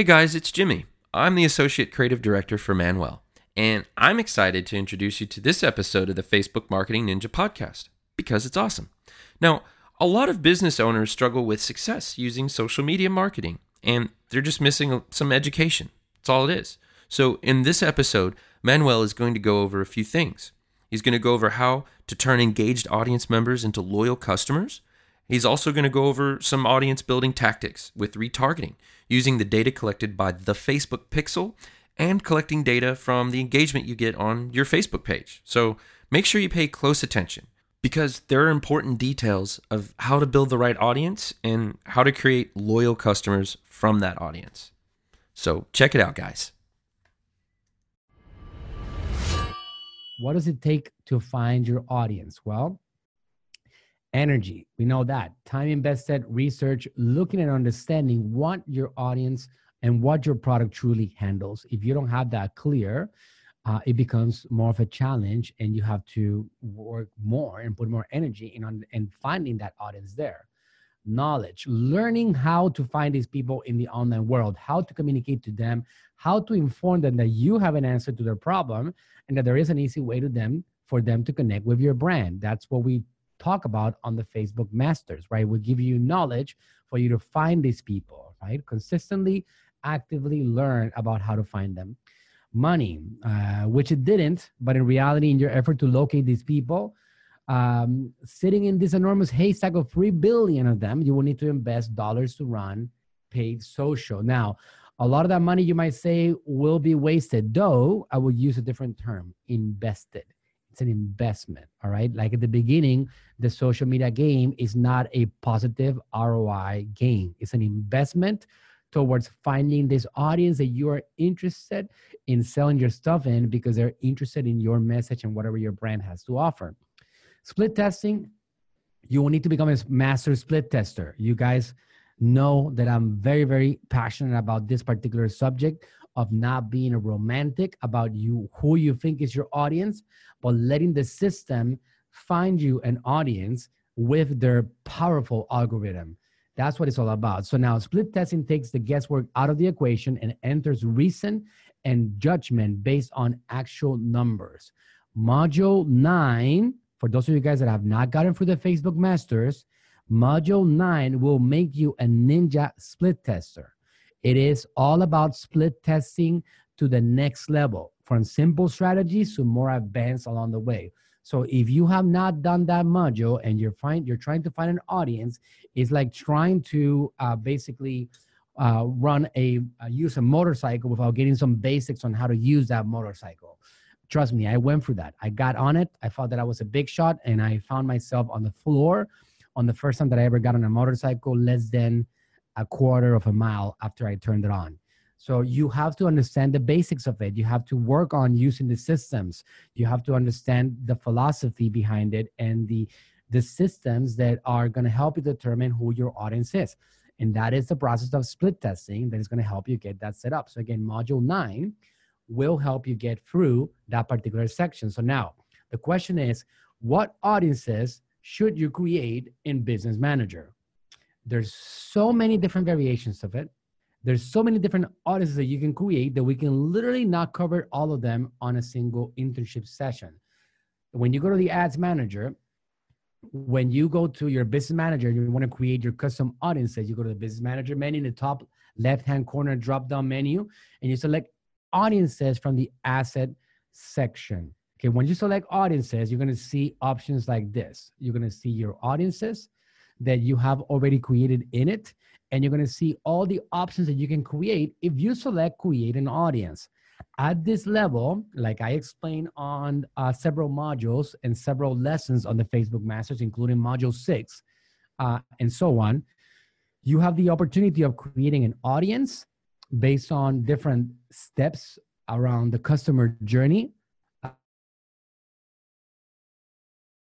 Hey guys, it's Jimmy. I'm the Associate Creative Director for Manuel, and I'm excited to introduce you to this episode of the Facebook Marketing Ninja podcast because it's awesome. Now, a lot of business owners struggle with success using social media marketing, and they're just missing some education. That's all it is. So, in this episode, Manuel is going to go over a few things. He's going to go over how to turn engaged audience members into loyal customers. He's also going to go over some audience building tactics with retargeting using the data collected by the Facebook Pixel and collecting data from the engagement you get on your Facebook page. So make sure you pay close attention because there are important details of how to build the right audience and how to create loyal customers from that audience. So check it out, guys. What does it take to find your audience? Well, energy. We know that. Time invested, research, looking at understanding what your audience and what your product truly handles. If you don't have that clear, uh, it becomes more of a challenge and you have to work more and put more energy in on and finding that audience there knowledge learning how to find these people in the online world how to communicate to them how to inform them that you have an answer to their problem and that there is an easy way to them for them to connect with your brand that's what we talk about on the Facebook Masters, right? We give you knowledge for you to find these people, right? Consistently, actively learn about how to find them. Money, uh, which it didn't, but in reality, in your effort to locate these people, um, sitting in this enormous haystack of 3 billion of them, you will need to invest dollars to run paid social. Now, a lot of that money you might say will be wasted, though I would use a different term invested it's an investment all right? Like at the beginning the social media game is not a positive roi game. It's an investment towards finding this audience that you are interested in selling your stuff in because they're interested in your message and whatever your brand has to offer. Split testing you will need to become a master split tester. You guys know that i'm very very passionate about this particular subject of not being a romantic about you who you think is your audience but letting the system find you an audience with their powerful algorithm. That's what it's all about. So now split testing takes the guesswork out of the equation and enters reason and judgment based on actual numbers. Module 9 for those of you guys that have not gotten through the facebook masters module 9 will make you a ninja split tester it is all about split testing to the next level from simple strategies to more advanced along the way. So if you have not done that module and you're find you're trying to find an audience, it's like trying to uh, basically uh, run a uh, use a motorcycle without getting some basics on how to use that motorcycle. Trust me, I went through that. I got on it. I thought that I was a big shot, and I found myself on the floor on the first time that I ever got on a motorcycle, less than a quarter of a mile after I turned it on. So you have to understand the basics of it. You have to work on using the systems. You have to understand the philosophy behind it and the the systems that are going to help you determine who your audience is. And that is the process of split testing that is going to help you get that set up. So again, module 9 will help you get through that particular section. So now, the question is, what audiences should you create in Business Manager? There's so many different variations of it. There's so many different audiences that you can create that we can literally not cover all of them on a single internship session. When you go to the ads manager, when you go to your business manager, you want to create your custom audiences. You go to the business manager menu in the top left hand corner drop down menu, and you select audiences from the asset section. Okay, when you select audiences, you're going to see options like this. You're going to see your audiences that you have already created in it. And you're going to see all the options that you can create if you select create an audience. At this level, like I explained on uh, several modules and several lessons on the Facebook Masters, including module six uh, and so on, you have the opportunity of creating an audience based on different steps around the customer journey.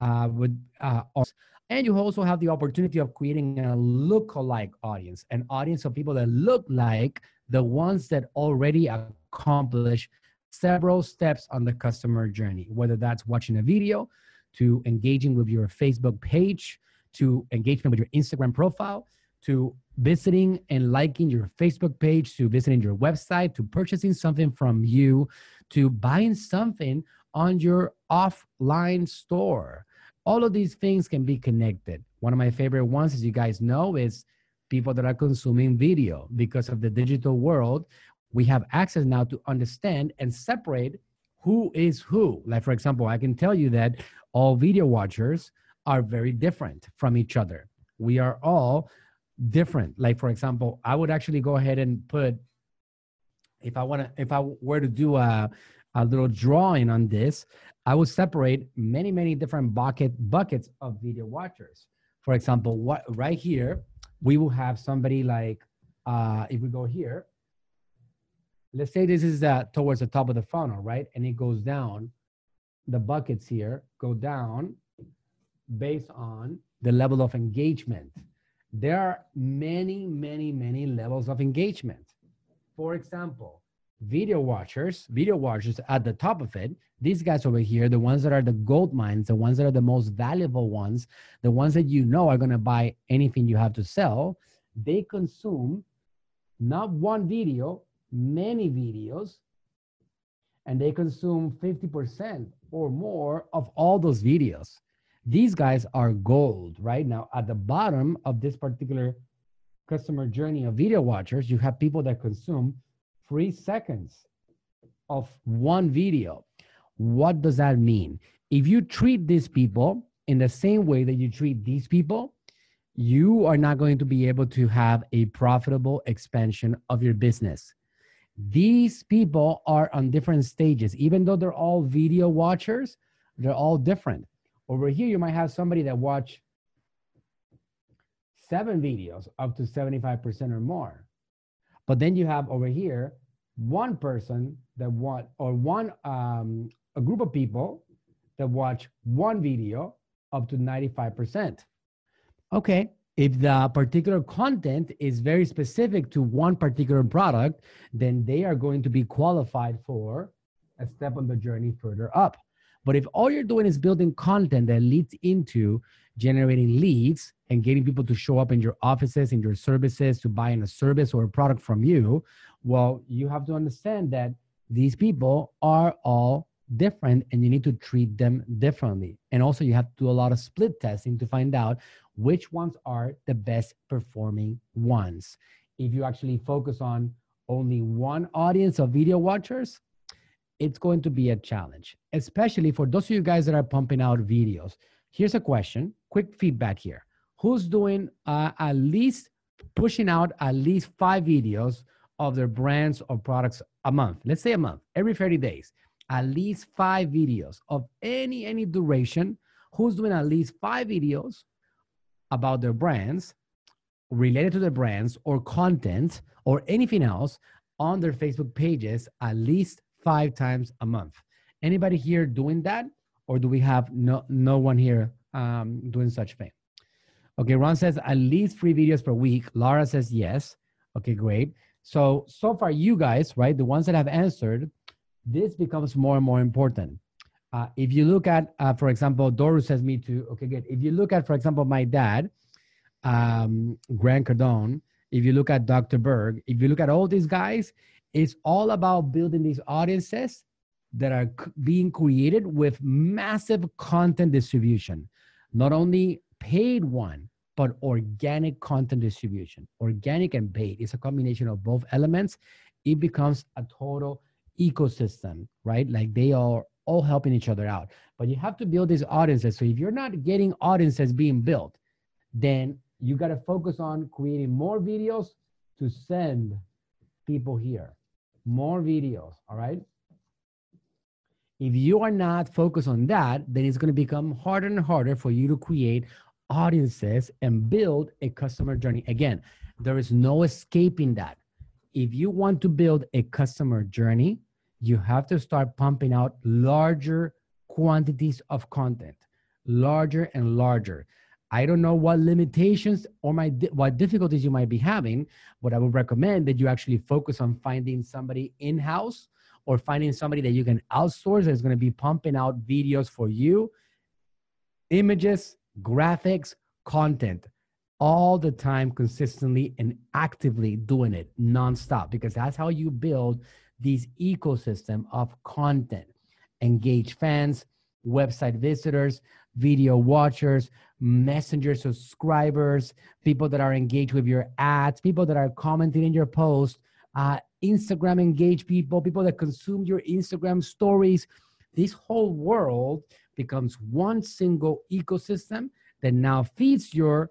Uh, with uh, and you also have the opportunity of creating a look-alike audience, an audience of people that look like the ones that already accomplish several steps on the customer journey, whether that's watching a video, to engaging with your Facebook page, to engagement with your Instagram profile, to visiting and liking your Facebook page, to visiting your website, to purchasing something from you, to buying something on your offline store. All of these things can be connected. One of my favorite ones, as you guys know, is people that are consuming video because of the digital world. We have access now to understand and separate who is who. Like, for example, I can tell you that all video watchers are very different from each other. We are all different. Like, for example, I would actually go ahead and put, if I want to, if I were to do a, a little drawing on this, I would separate many, many different bucket buckets of video watchers. For example, what right here, we will have somebody like, uh, if we go here, let's say this is uh, towards the top of the funnel, right? And it goes down. The buckets here go down based on the level of engagement. There are many, many, many levels of engagement. For example, video watchers, video watchers at the top of it, these guys over here, the ones that are the gold mines, the ones that are the most valuable ones, the ones that you know are going to buy anything you have to sell, they consume not one video, many videos, and they consume 50% or more of all those videos. These guys are gold right now. At the bottom of this particular customer journey of video watchers, you have people that consume three seconds of one video. What does that mean? If you treat these people in the same way that you treat these people, you are not going to be able to have a profitable expansion of your business. These people are on different stages. Even though they're all video watchers, they're all different. Over here, you might have somebody that watch seven videos up to 75% or more. But then you have over here one person that want or one um, a group of people that watch one video up to 95%. Okay, if the particular content is very specific to one particular product, then they are going to be qualified for a step on the journey further up. But if all you're doing is building content that leads into generating leads and getting people to show up in your offices, in your services, to buying a service or a product from you, well, you have to understand that these people are all different and you need to treat them differently. And also, you have to do a lot of split testing to find out which ones are the best performing ones. If you actually focus on only one audience of video watchers, it's going to be a challenge, especially for those of you guys that are pumping out videos. Here's a question quick feedback here. Who's doing uh, at least pushing out at least five videos of their brands or products a month? Let's say a month, every 30 days, at least five videos of any any duration. Who's doing at least five videos about their brands related to their brands or content or anything else on their Facebook pages at least five times a month. Anybody here doing that, or do we have no no one here um, doing such thing? Okay, Ron says at least three videos per week. Laura says yes. Okay, great. So so far, you guys, right, the ones that have answered, this becomes more and more important. Uh, if you look at, uh, for example, Doru says me too. Okay, good. If you look at, for example, my dad, um, Grant Cardone, if you look at Dr. Berg, if you look at all these guys, it's all about building these audiences that are being created with massive content distribution, not only paid one, but organic content distribution. Organic and paid is a combination of both elements. It becomes a total ecosystem, right? Like they are all helping each other out. But you have to build these audiences. So if you're not getting audiences being built, then you got to focus on creating more videos to send people here more videos, all right? If you are not focused on that, then it's going to become harder and harder for you to create audiences and build a customer journey. Again, there is no escaping that. If you want to build a customer journey, you have to start pumping out larger quantities of content, larger and larger. I don't know what limitations or my what difficulties you might be having, but I would recommend that you actually focus on finding somebody in house or finding somebody that you can outsource that's going to be pumping out videos for you, images, graphics, content, all the time, consistently, and actively doing it nonstop because that's how you build these ecosystem of content. Engage fans, website visitors, video watchers, messenger subscribers, people that are engaged with your ads, people that are commenting in your post, uh, Instagram engaged people, people that consume your Instagram stories. This whole world becomes one single ecosystem that now feeds your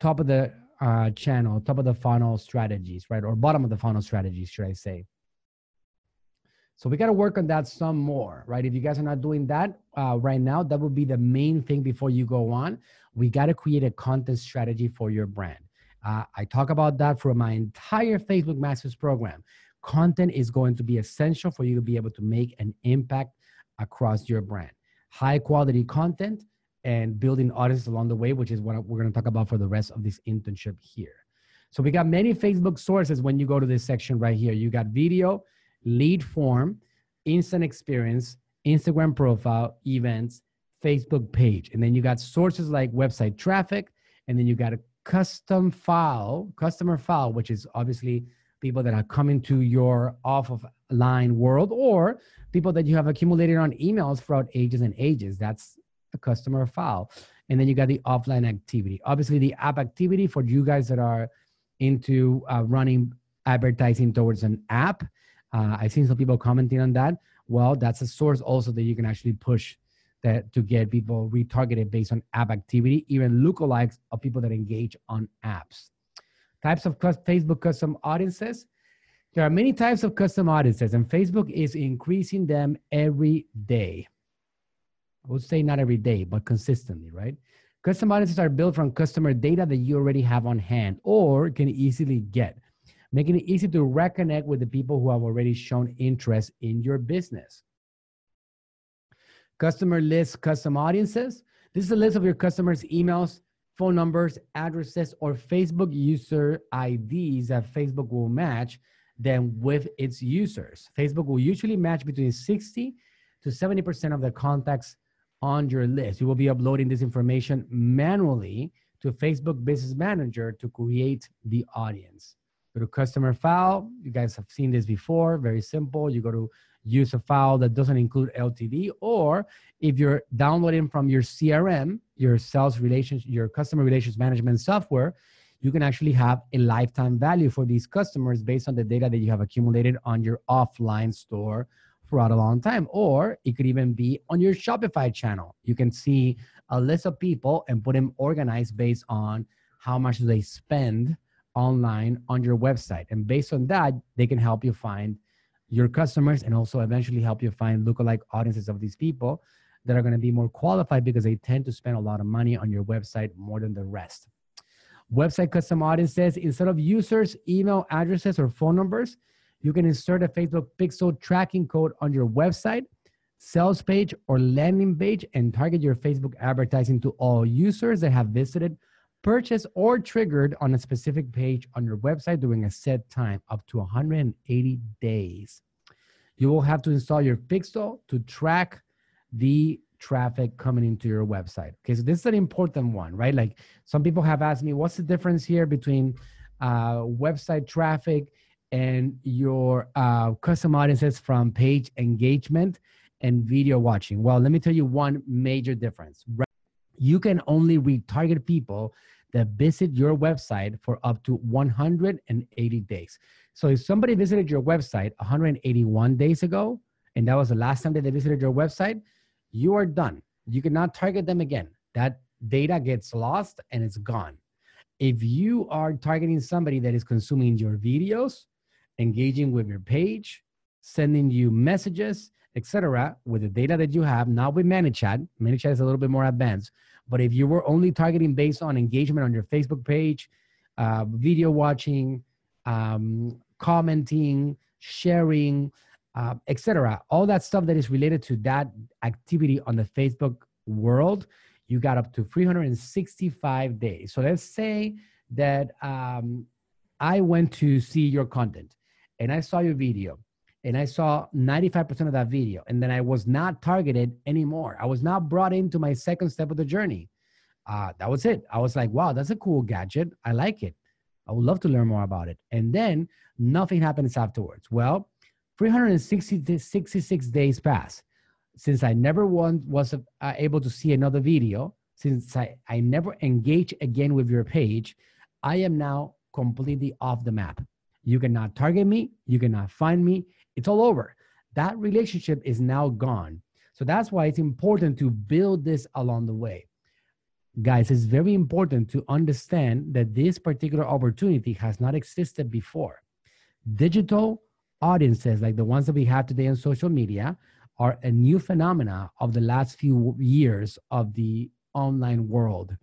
top of the uh, channel, top of the funnel strategies, right? Or bottom of the funnel strategies, should I say. So we got to work on that some more, right? If you guys are not doing that uh, right now, that would be the main thing before you go on. We got to create a content strategy for your brand. Uh, I talk about that for my entire Facebook Masters program. Content is going to be essential for you to be able to make an impact across your brand. High quality content and building audiences along the way, which is what we're going to talk about for the rest of this internship here. So we got many Facebook sources when you go to this section right here. You got video, lead form, instant experience, Instagram profile, events, Facebook page. And then you got sources like website traffic, and then you got custom file, customer file, which is obviously people that are coming to your off of line world or people that you have accumulated on emails throughout ages and ages. That's a customer file. And then you got the offline activity. Obviously, the app activity for you guys that are into uh, running advertising towards an app. Uh, I've seen some people commenting on that. Well, that's a source also that you can actually push that to get people retargeted based on app activity, even lookalikes of people that engage on apps. Types of Facebook custom audiences. There are many types of custom audiences, and Facebook is increasing them every day. I would say not every day, but consistently, right? Custom audiences are built from customer data that you already have on hand or can easily get, making it easy to reconnect with the people who have already shown interest in your business. Customer list custom audiences. This is a list of your customers' emails, phone numbers, addresses, or Facebook user IDs that Facebook will match them with its users. Facebook will usually match between 60 to 70% of the contacts on your list. You will be uploading this information manually to Facebook Business Manager to create the audience. Go to customer file. You guys have seen this before. Very simple. You go to use a file that doesn't include LTV, or if you're downloading from your CRM, your sales relations, your customer relations management software, you can actually have a lifetime value for these customers based on the data that you have accumulated on your offline store throughout a long time. Or it could even be on your Shopify channel. You can see a list of people and put them organized based on how much they spend online on your website. And based on that, they can help you find your customers and also eventually help you find lookalike audiences of these people that are going to be more qualified because they tend to spend a lot of money on your website more than the rest. Website custom audiences, instead of users, email addresses, or phone numbers, you can insert a Facebook pixel tracking code on your website, sales page, or landing page and target your Facebook advertising to all users that have visited purchased or triggered on a specific page on your website during a set time up to 180 days. You will have to install your pixel to track the traffic coming into your website. Okay, so this is an important one, right? Like some people have asked me, what's the difference here between uh, website traffic and your uh, custom audiences from page engagement and video watching? Well, let me tell you one major difference. You can only retarget people that visit your website for up to 180 days. So if somebody visited your website 181 days ago, and that was the last time that they visited your website, you are done. You cannot target them again. That data gets lost and it's gone. If you are targeting somebody that is consuming your videos, engaging with your page, sending you messages, etc., with the data that you have, not with ManyChat. ManyChat is a little bit more advanced, but if you were only targeting based on engagement on your Facebook page, uh, video watching, um, commenting, sharing, uh, etc., all that stuff that is related to that activity on the Facebook world, you got up to 365 days. So let's say that um, I went to see your content and I saw your video and I saw 95% of that video. And then I was not targeted anymore. I was not brought into my second step of the journey. uh, that was it. I was like, wow, that's a cool gadget. I like it. I would love to learn more about it. And then nothing happens afterwards. Well, 366 days pass since I never was uh, able to see another video, since I, I never engage again with your page, I am now completely off the map. You cannot target me, you cannot find me, it's all over. That relationship is now gone. So that's why it's important to build this along the way. Guys, it's very important to understand that this particular opportunity has not existed before. Digital audiences, like the ones that we have today on social media, are a new phenomena of the last few years of the online world.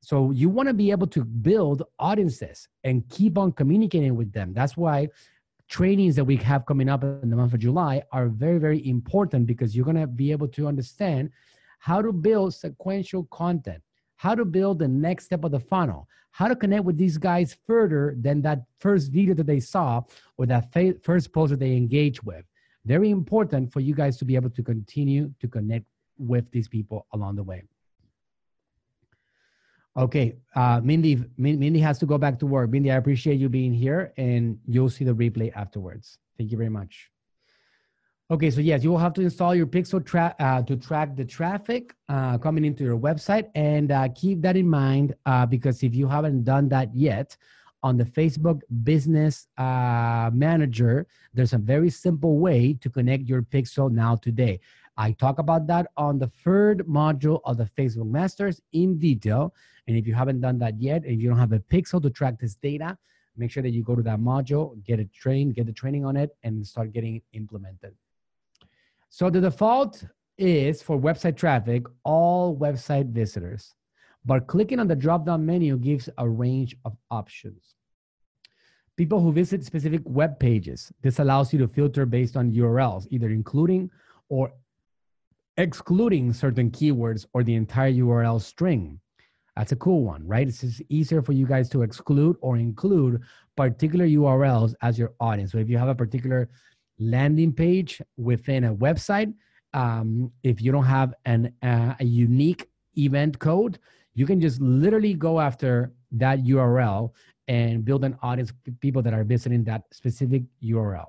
So you want to be able to build audiences and keep on communicating with them. That's why trainings that we have coming up in the month of July are very, very important because you're going to be able to understand how to build sequential content, how to build the next step of the funnel, how to connect with these guys further than that first video that they saw or that first post that they engaged with. Very important for you guys to be able to continue to connect with these people along the way. Okay, uh, Mindy, Mindy has to go back to work. Mindy, I appreciate you being here, and you'll see the replay afterwards. Thank you very much. Okay, so yes, you will have to install your Pixel tra- uh, to track the traffic uh, coming into your website, and uh, keep that in mind uh, because if you haven't done that yet, on the Facebook Business uh, Manager, there's a very simple way to connect your Pixel now today. I talk about that on the third module of the Facebook Masters in detail. And if you haven't done that yet, if you don't have a pixel to track this data, make sure that you go to that module, get it trained, get the training on it, and start getting it implemented. So the default is for website traffic, all website visitors. But clicking on the drop-down menu gives a range of options. People who visit specific web pages. This allows you to filter based on URLs, either including or excluding certain keywords or the entire URL string. That's a cool one, right? It's just easier for you guys to exclude or include particular URLs as your audience. So if you have a particular landing page within a website, um, if you don't have an, uh, a unique event code, you can just literally go after that URL and build an audience people that are visiting that specific URL.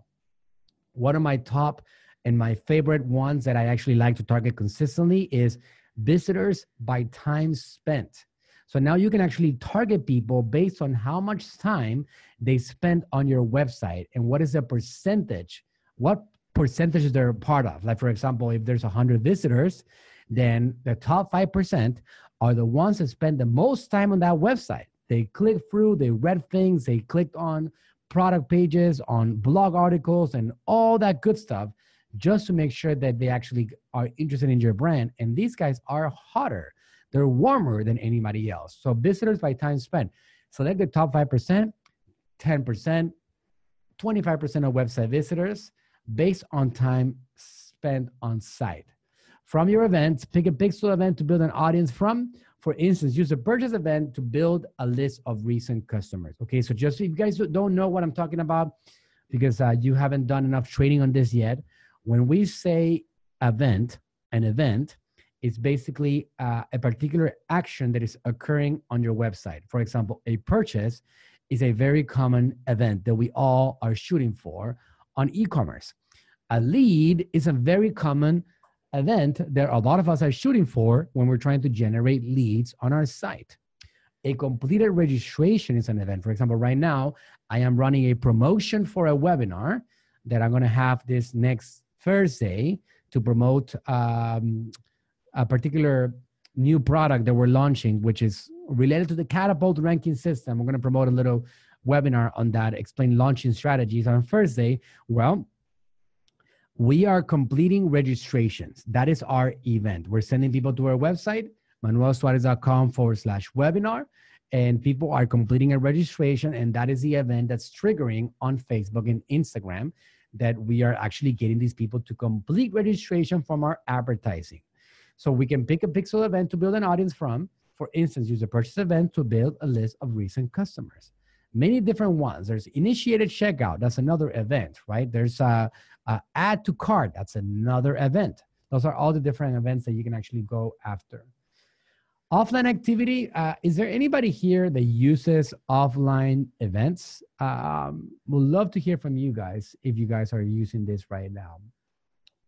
One of my top and my favorite ones that I actually like to target consistently is visitors by time spent. So now you can actually target people based on how much time they spend on your website and what is the percentage, what percentage they're part of. Like, for example, if there's 100 visitors, then the top 5% are the ones that spend the most time on that website. They click through, they read things, they clicked on product pages, on blog articles, and all that good stuff just to make sure that they actually are interested in your brand. And these guys are hotter they're warmer than anybody else. So visitors by time spent. Select the top 5%, 10%, 25% of website visitors based on time spent on site. From your events, pick a pixel event to build an audience from. For instance, use a purchase event to build a list of recent customers. Okay, so just if you guys don't know what I'm talking about, because uh, you haven't done enough training on this yet, when we say event, an event, it's basically uh, a particular action that is occurring on your website. For example, a purchase is a very common event that we all are shooting for on e commerce. A lead is a very common event that a lot of us are shooting for when we're trying to generate leads on our site. A completed registration is an event. For example, right now, I am running a promotion for a webinar that I'm going to have this next Thursday to promote um, a particular new product that we're launching, which is related to the catapult ranking system. We're going to promote a little webinar on that, explain launching strategies on Thursday. Well, we are completing registrations. That is our event. We're sending people to our website, manuelsuarez.com forward slash webinar, and people are completing a registration. And that is the event that's triggering on Facebook and Instagram that we are actually getting these people to complete registration from our advertising. So we can pick a pixel event to build an audience from. For instance, use a purchase event to build a list of recent customers. Many different ones. There's initiated checkout. That's another event, right? There's a, a add to cart. That's another event. Those are all the different events that you can actually go after. Offline activity. Uh, is there anybody here that uses offline events? Um, would love to hear from you guys if you guys are using this right now.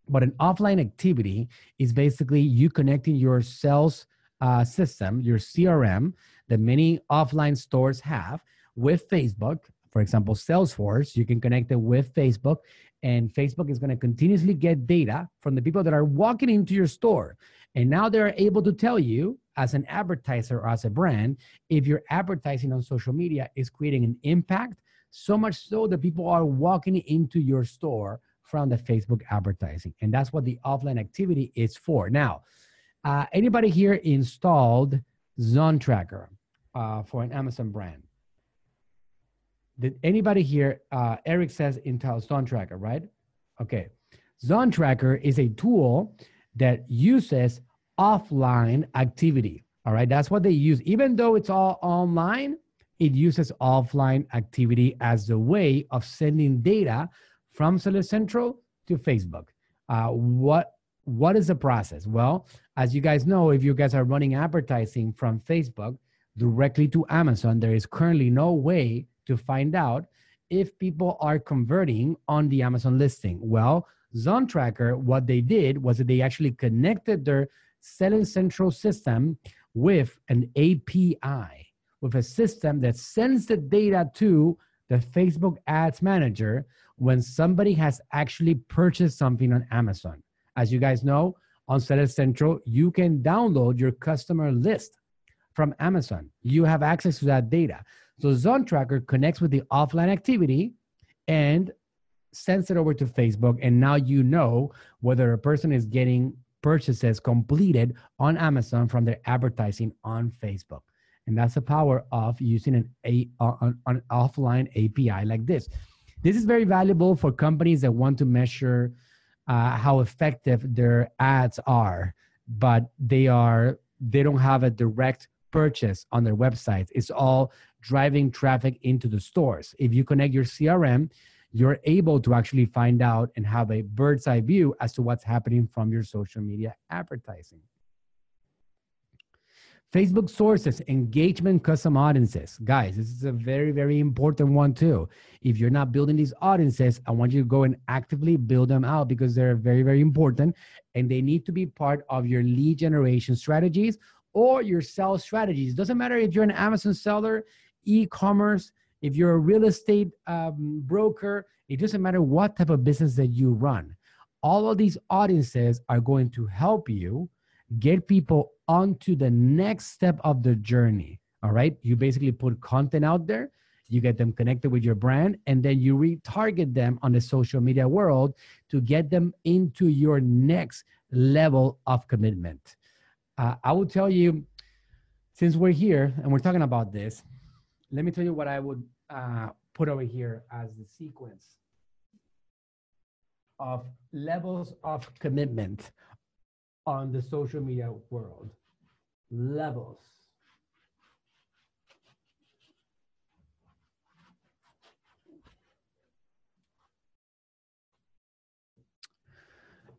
But an offline activity is basically you connecting your sales uh, system, your CRM, that many offline stores have with Facebook. For example, Salesforce, you can connect it with Facebook, and Facebook is going to continuously get data from the people that are walking into your store. And now they're able to tell you, as an advertiser or as a brand, if your advertising on social media is creating an impact, so much so that people are walking into your store from the Facebook advertising. And that's what the offline activity is for. Now, uh, anybody here installed Zone Tracker uh, for an Amazon brand? Did anybody here, uh, Eric says Intel Zone Tracker, right? Okay. Zone Tracker is a tool that uses offline activity. All right. That's what they use. Even though it's all online, it uses offline activity as the way of sending data from Seller Central to Facebook. Uh, what what is the process? Well, as you guys know, if you guys are running advertising from Facebook directly to Amazon, there is currently no way to find out if people are converting on the Amazon listing. Well, Zone Tracker, what they did was that they actually connected their Selling Central system with an API, with a system that sends the data to the Facebook Ads Manager when somebody has actually purchased something on Amazon. As you guys know, on Seller Central, you can download your customer list from Amazon. You have access to that data. So Zone Tracker connects with the offline activity and sends it over to Facebook. And now you know whether a person is getting purchases completed on Amazon from their advertising on Facebook. And that's the power of using an, a, an, an offline API like this. This is very valuable for companies that want to measure uh, how effective their ads are, but they are they don't have a direct purchase on their websites. It's all driving traffic into the stores. If you connect your CRM, you're able to actually find out and have a bird's eye view as to what's happening from your social media advertising. Facebook sources, engagement, custom audiences. Guys, this is a very, very important one too. If you're not building these audiences, I want you to go and actively build them out because they're very, very important and they need to be part of your lead generation strategies or your sales strategies. Doesn't matter if you're an Amazon seller, e commerce, if you're a real estate um, broker, it doesn't matter what type of business that you run. All of these audiences are going to help you get people onto the next step of the journey. All right. You basically put content out there, you get them connected with your brand, and then you retarget them on the social media world to get them into your next level of commitment. Uh, I will tell you, since we're here and we're talking about this, let me tell you what I would uh, put over here as the sequence of levels of commitment on the social media world. Levels.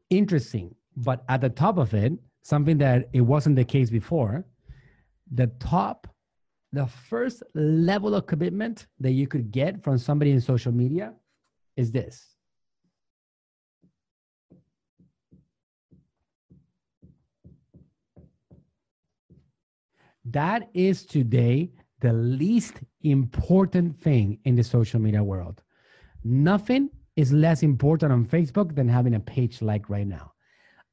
Interesting, but at the top of it, something that it wasn't the case before, the top the first level of commitment that you could get from somebody in social media is this. That is today the least important thing in the social media world. Nothing is less important on Facebook than having a page like right now.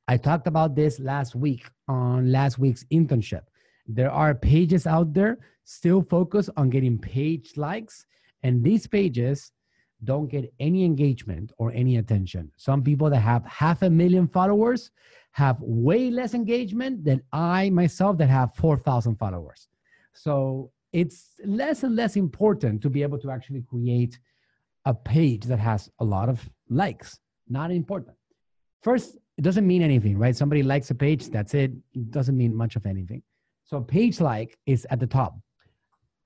I talked about this last week on last week's internship. There are pages out there still focus on getting page likes, and these pages don't get any engagement or any attention. Some people that have half a million followers have way less engagement than I myself that have 4,000 followers. So it's less and less important to be able to actually create a page that has a lot of likes. Not important. First, it doesn't mean anything, right? Somebody likes a page, that's it. It doesn't mean much of anything. So page like is at the top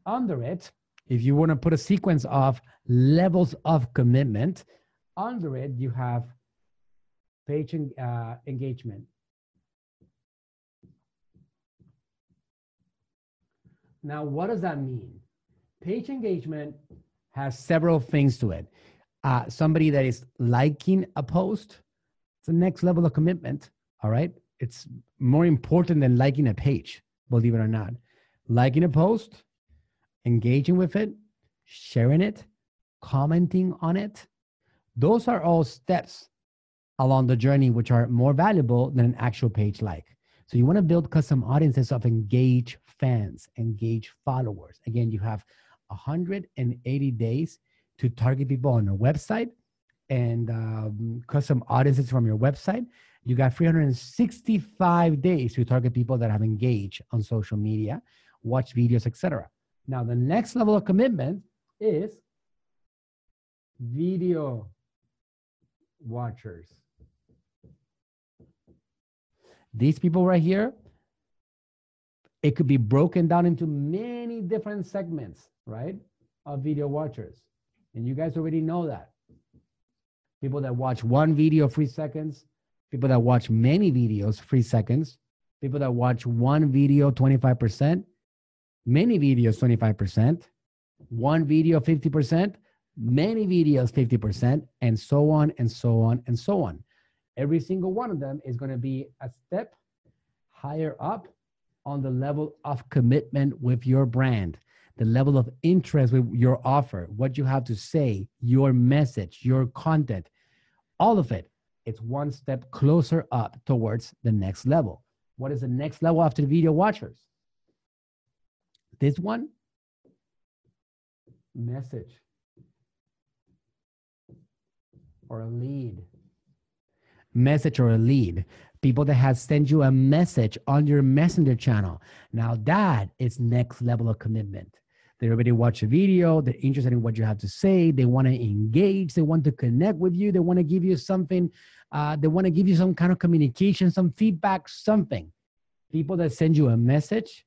under it, if you want to put a sequence of levels of commitment, under it you have page uh, engagement. Now, what does that mean? Page engagement has several things to it. Uh, somebody that is liking a post, it's the next level of commitment. All right. It's more important than liking a page, believe it or not. Liking a post, engaging with it, sharing it, commenting on it. Those are all steps along the journey which are more valuable than an actual page like. So you want to build custom audiences of engaged fans, engaged followers. Again, you have 180 days to target people on your website and um, custom audiences from your website. You got 365 days to target people that have engaged on social media, watch videos, etc. Now, the next level of commitment is video watchers. These people right here, it could be broken down into many different segments, right, of video watchers. And you guys already know that. People that watch one video, three seconds, people that watch many videos, three seconds, people that watch one video, 25%, many videos, 25%, one video, 50%, many videos, 50%, and so on and so on and so on. Every single one of them is going to be a step higher up on the level of commitment with your brand, the level of interest with your offer, what you have to say, your message, your content, all of it. It's one step closer up towards the next level. What is the next level after the video watchers? This one, message or a lead. Message or a lead people that have sent you a message on your messenger channel. Now that is next level of commitment. They already watch a video, they're interested in what you have to say, they want to engage, they want to connect with you, they want to give you something, uh, they want to give you some kind of communication, some feedback, something. People that send you a message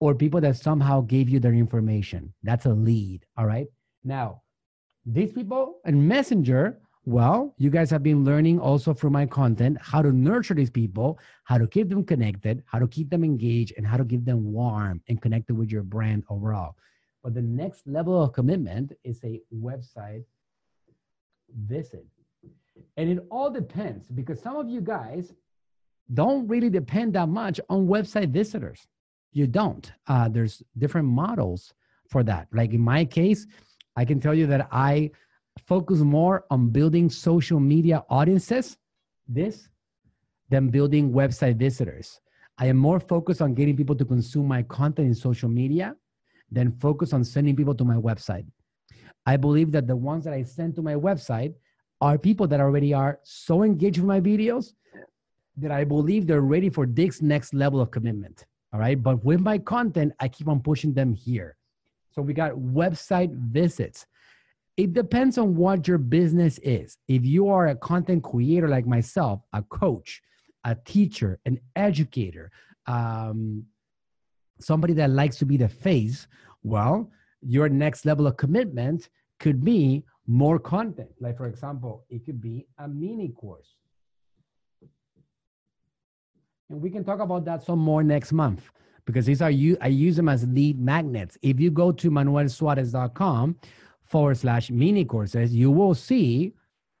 or people that somehow gave you their information. That's a lead. All right. Now, these people and Messenger well, you guys have been learning also from my content how to nurture these people, how to keep them connected, how to keep them engaged, and how to keep them warm and connected with your brand overall. But the next level of commitment is a website visit. And it all depends because some of you guys don't really depend that much on website visitors. You don't. Uh, there's different models for that. Like in my case, I can tell you that I focus more on building social media audiences this than building website visitors. I am more focused on getting people to consume my content in social media than focus on sending people to my website. I believe that the ones that I send to my website are people that already are so engaged with my videos that I believe they're ready for Dick's next level of commitment. All right. But with my content, I keep on pushing them here. So we got website visits. It depends on what your business is. If you are a content creator like myself, a coach, a teacher, an educator, um, somebody that likes to be the face, well, your next level of commitment could be more content. Like, for example, it could be a mini course. And we can talk about that some more next month because these are you I use them as lead magnets. If you go to manuelsuarez.com, forward slash mini courses, you will see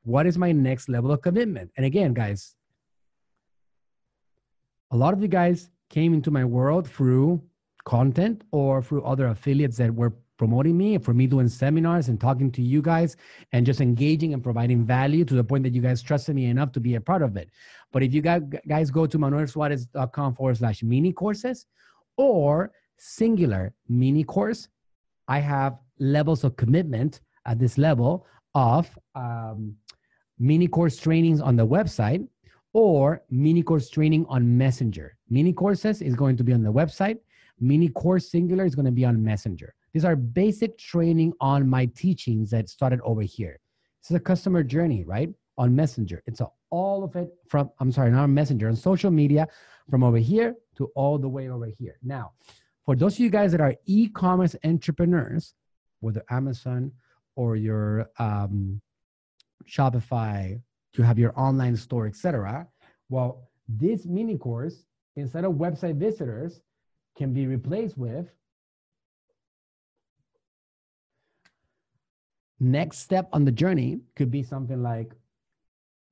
what is my next level of commitment. And again, guys, a lot of you guys came into my world through content or through other affiliates that were promoting me for me doing seminars and talking to you guys and just engaging and providing value to the point that you guys trusted me enough to be a part of it. But if you guys go to manuelsuarez.com forward slash mini courses or singular mini course, I have levels of commitment at this level of um, mini course trainings on the website or mini course training on Messenger. Mini courses is going to be on the website. Mini course singular is going to be on Messenger. These are basic training on my teachings that started over here. This is a customer journey, right? On Messenger. It's a, all of it from, I'm sorry, not Messenger, on social media from over here to all the way over here. Now, for those of you guys that are e-commerce entrepreneurs, whether Amazon or your um, Shopify, you have your online store, etc. Well, this mini course, instead of website visitors, can be replaced with next step on the journey could be something like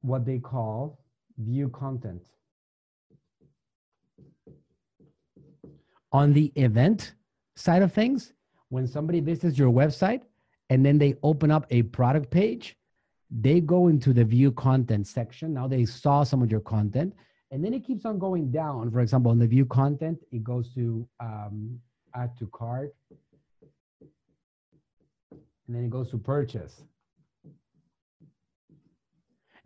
what they call view content. On the event side of things, when somebody visits your website and then they open up a product page, they go into the view content section. Now they saw some of your content, and then it keeps on going down. For example, on the view content, it goes to um, add to cart, and then it goes to purchase.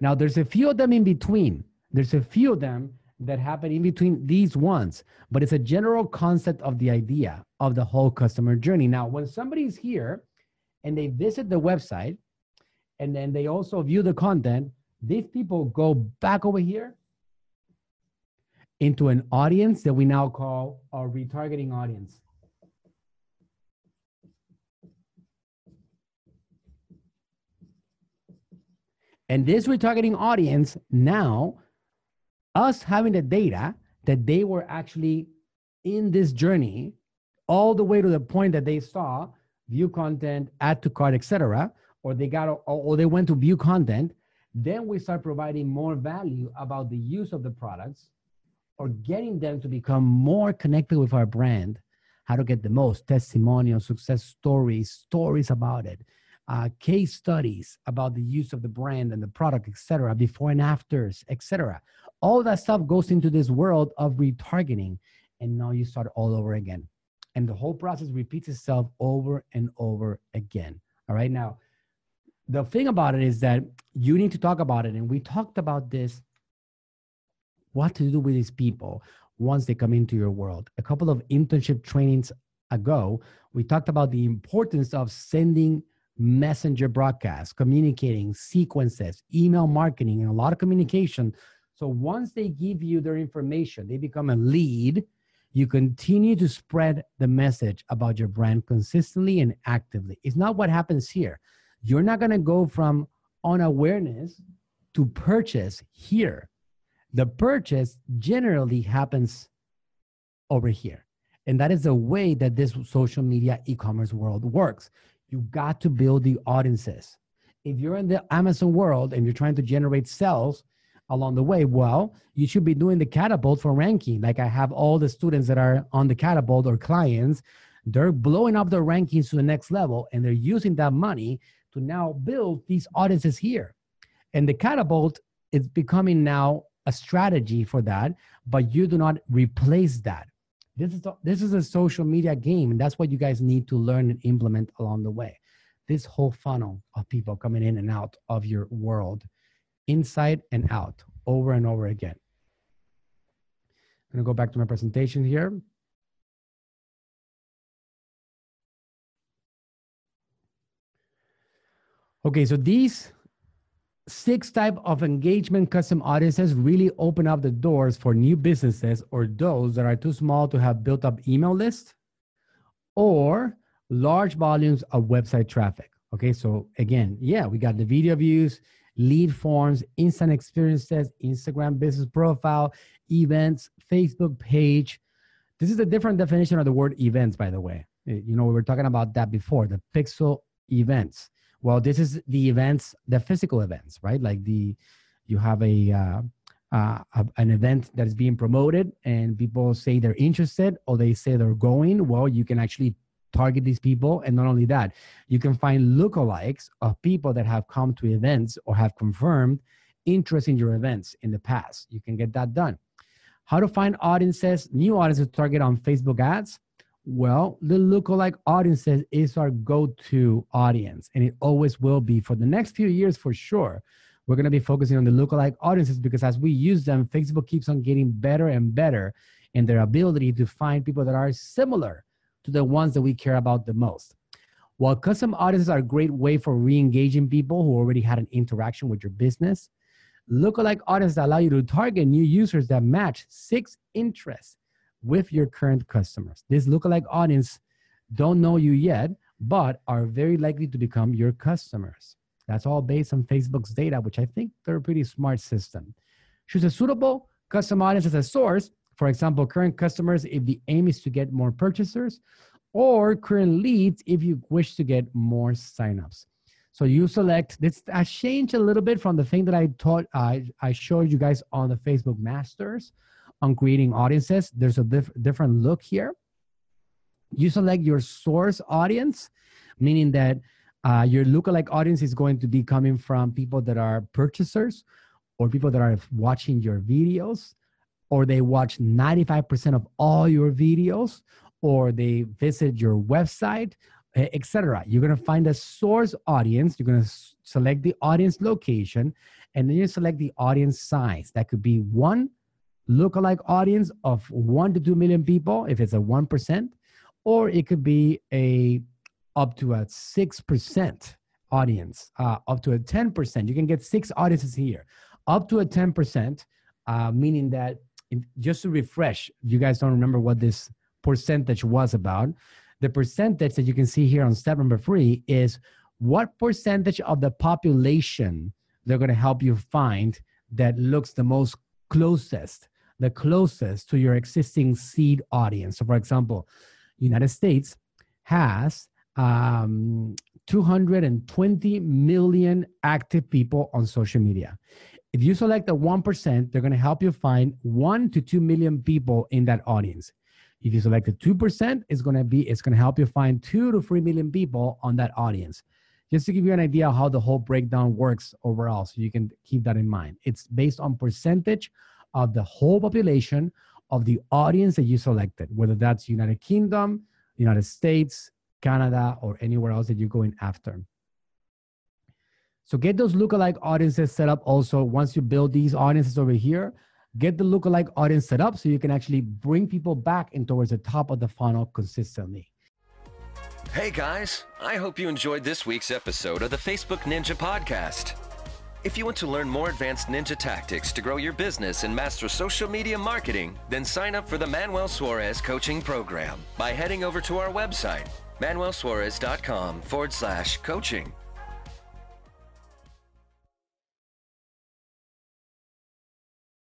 Now, there's a few of them in between. There's a few of them that happen in between these ones, but it's a general concept of the idea of the whole customer journey. Now, when somebody's here and they visit the website and then they also view the content, these people go back over here into an audience that we now call our retargeting audience. And this retargeting audience now, us having the data that they were actually in this journey all the way to the point that they saw view content, add to cart, etc., or they got or, they went to view content, then we start providing more value about the use of the products or getting them to become more connected with our brand, how to get the most testimonials, success stories, stories about it, uh, case studies about the use of the brand and the product, etc., before and afters, etc. All that stuff goes into this world of retargeting, and now you start all over again, and the whole process repeats itself over and over again. All right, now the thing about it is that you need to talk about it, and we talked about this. What to do with these people once they come into your world? A couple of internship trainings ago, we talked about the importance of sending messenger broadcasts, communicating, sequences, email marketing, and a lot of communication. So once they give you their information, they become a lead. You continue to spread the message about your brand consistently and actively. It's not what happens here. You're not going to go from unawareness to purchase here. The purchase generally happens over here. And that is the way that this social media e commerce world works. You got to build the audiences. If you're in the Amazon world and you're trying to generate sales along the way, well, you should be doing the catapult for ranking. Like I have all the students that are on the catapult or clients, they're blowing up their rankings to the next level and they're using that money to now build these audiences here. And the catapult is becoming now a strategy for that, but you do not replace that. This is this is a social media game, and that's what you guys need to learn and implement along the way. This whole funnel of people coming in and out of your world, inside and out, over and over again. I'm gonna go back to my presentation here. Okay, so these six type of engagement custom audiences really open up the doors for new businesses or those that are too small to have built up email lists or large volumes of website traffic. Okay so again yeah we got the video views lead forms instant experiences instagram business profile events facebook page. This is a different definition of the word events by the way. Eh, you know we were talking about that before the pixel events well this is the events the physical events right? Like the you have a, uh, uh, an event that is being promoted and people say they're interested or they say they're going. Well you can actually target these people. And not only that you can find lookalikes of people that have come to events or have confirmed interest in your events in the past. You can get that done. How to find audiences new audiences to target on facebook ads well, the lookalike audiences is our go-to audience, and it always will be for the next few years for sure. We're going to be focusing on the lookalike audiences because as we use them, Facebook keeps on getting better and better in their ability to find people that are similar to the ones that we care about the most. While custom audiences are a great way for re-engaging people who already had an interaction with your business, lookalike audiences allow you to target new users that match six interests with your current customers. This lookalike audience don't know you yet, but are very likely to become your customers. That's all based on Facebook's data, which I think they're a pretty smart system. Choose a suitable custom audience as a source. For example, current customers if the aim is to get more purchasers, or current leads if you wish to get more signups. So you select this. I changed a little bit from the thing that I taught. I I showed you guys on the Facebook Masters on creating audiences. There's a diff- different look here. You select your source audience, meaning that uh, your lookalike audience is going to be coming from people that are purchasers or people that are watching your videos or they watch 95% of all your videos or they visit your website etc you're going to find a source audience you're going to s- select the audience location and then you select the audience size that could be one lookalike audience of one to two million people if it's a 1% or it could be a up to a 6% audience uh, up to a 10% you can get six audiences here. Up to a 10% uh, meaning that just to refresh you guys don't remember what this percentage was about. The percentage that you can see here on step number three is what percentage of the population they're going to help you find that looks the most closest the closest to your existing seed audience so for example united states has um, 220 million active people on social media if you select the 1% they're going to help you find 1 to 2 million people in that audience if you select the 2%, it's going to be it's going to help you find 2 to 3 million people on that audience. Just to give you an idea how the whole breakdown works overall so you can keep that in mind. It's based on percentage of the whole population of the audience that you selected, whether that's United Kingdom, United States, Canada, or anywhere else that you're going after. So get those lookalike audiences set up also once you build these audiences over here get the lookalike audience set up so you can actually bring people back in towards the top of the funnel consistently. Hey guys, I hope you enjoyed this week's episode of the Facebook Ninja Podcast. If you want to learn more advanced ninja tactics to grow your business and master social media marketing, then sign up for the Manuel Suarez coaching program by heading over to our website, manuelsuarez.com forward slash coaching.